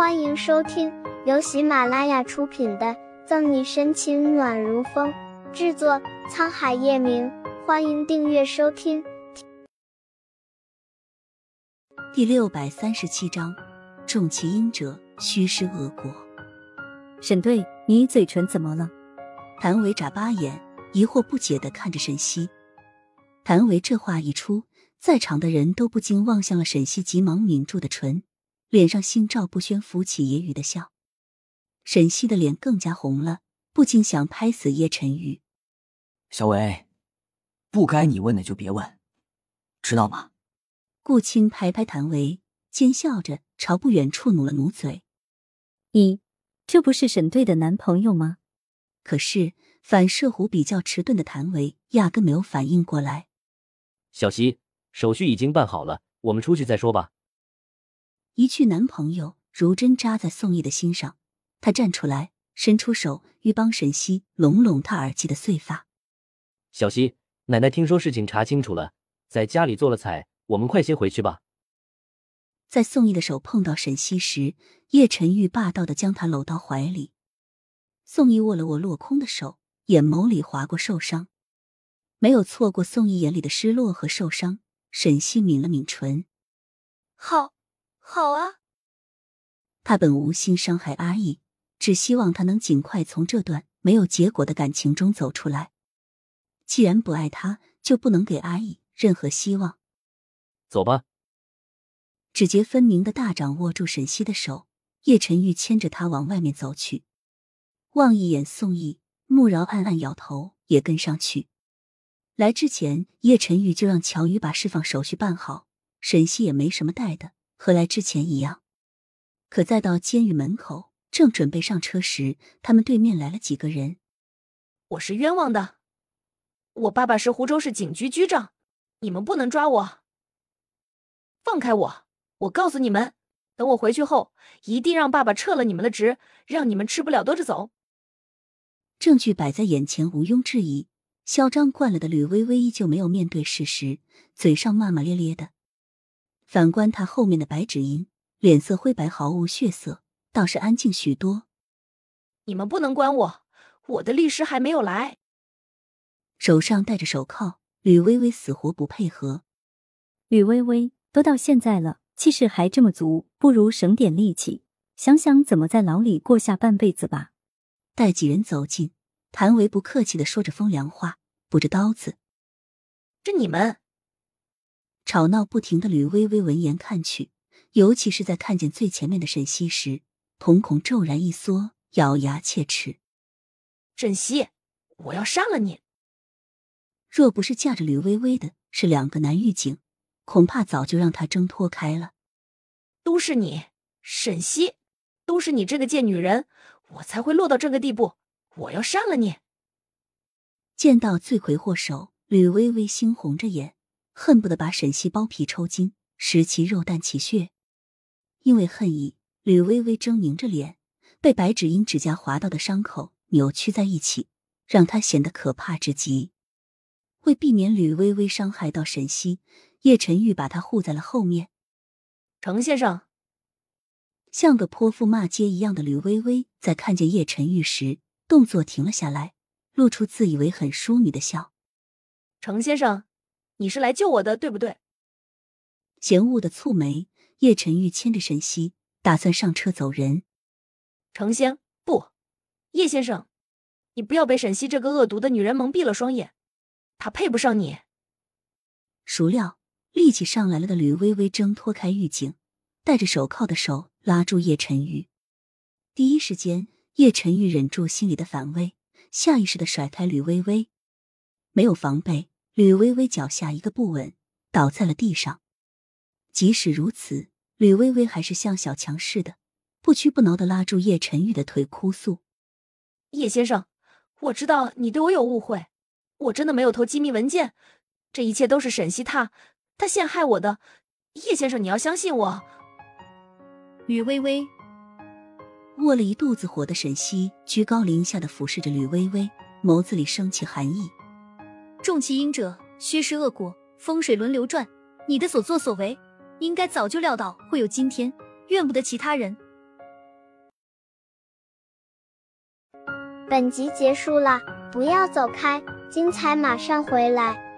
欢迎收听由喜马拉雅出品的《赠你深情暖如风》，制作沧海夜明。欢迎订阅收听。第六百三十七章，重其阴者，虚施恶果。沈队，你嘴唇怎么了？谭维眨巴眼，疑惑不解的看着沈西。谭维这话一出，在场的人都不禁望向了沈西，急忙抿住的唇，脸上心照不宣浮起揶揄的笑。沈西的脸更加红了，不禁想拍死叶晨玉。小维，不该你问的就别问，知道吗？顾青拍拍谭维，奸笑着朝不远处努了努嘴。你这不是沈队的男朋友吗？可是反射弧比较迟钝的谭维压根没有反应过来。小西，手续已经办好了，我们出去再说吧。一句男朋友如针扎在宋毅的心上，他站出来，伸出手欲帮沈西拢拢他耳际的碎发。小西，奶奶听说事情查清楚了，在家里做了菜，我们快些回去吧。在宋毅的手碰到沈西时，叶晨玉霸道的将他搂到怀里。宋毅握了握落空的手，眼眸里划过受伤，没有错过宋毅眼里的失落和受伤。沈西抿了抿唇，好，好啊。他本无心伤害阿义，只希望他能尽快从这段没有结果的感情中走出来。既然不爱他，就不能给阿义任何希望。走吧。指节分明的大掌握住沈西的手，叶晨玉牵着他往外面走去。望一眼宋毅，穆饶暗暗摇头，也跟上去。来之前，叶晨玉就让乔宇把释放手续办好，沈西也没什么带的，和来之前一样。可再到监狱门口，正准备上车时，他们对面来了几个人。我是冤枉的，我爸爸是湖州市警局局长，你们不能抓我。放开我！我告诉你们，等我回去后，一定让爸爸撤了你们的职，让你们吃不了兜着走。证据摆在眼前，毋庸置疑。嚣张惯了的吕薇薇依旧没有面对事实，嘴上骂骂咧咧的。反观他后面的白芷英，脸色灰白，毫无血色，倒是安静许多。你们不能关我，我的律师还没有来。手上戴着手铐，吕微微死活不配合。吕微微都到现在了，气势还这么足，不如省点力气，想想怎么在牢里过下半辈子吧。待几人走近。谭维不客气的说着风凉话，补着刀子。这你们吵闹不停的吕微微闻言看去，尤其是在看见最前面的沈西时，瞳孔骤然一缩，咬牙切齿：“沈西，我要杀了你！若不是架着吕微微的是两个男狱警，恐怕早就让他挣脱开了。都是你，沈西，都是你这个贱女人，我才会落到这个地步。”我要杀了你！见到罪魁祸首，吕微微猩红着眼，恨不得把沈西剥皮抽筋，食其肉，啖其血。因为恨意，吕微微狰狞着脸，被白芷英指甲划到的伤口扭曲在一起，让她显得可怕至极。为避免吕微微伤害到沈西，叶晨玉把她护在了后面。程先生，像个泼妇骂街一样的吕微微，在看见叶晨玉时。动作停了下来，露出自以为很淑女的笑。程先生，你是来救我的，对不对？嫌恶的蹙眉，叶晨玉牵着沈西，打算上车走人。程仙不，叶先生，你不要被沈西这个恶毒的女人蒙蔽了双眼，她配不上你。孰料力气上来了的吕微微挣脱开狱警，戴着手铐的手拉住叶晨玉，第一时间。叶晨玉忍住心里的反胃，下意识的甩开吕微微，没有防备，吕微微脚下一个不稳，倒在了地上。即使如此，吕微微还是像小强似的，不屈不挠的拉住叶晨玉的腿，哭诉：“叶先生，我知道你对我有误会，我真的没有偷机密文件，这一切都是沈西他他陷害我的。叶先生，你要相信我。”吕微微。握了一肚子火的沈西居高临下的俯视着吕微微，眸子里升起寒意。种其因者虚实恶果风水轮流转你的所作所为应该早就料到会有今天怨不得其他人。本集结束了不要走开精彩马上回来。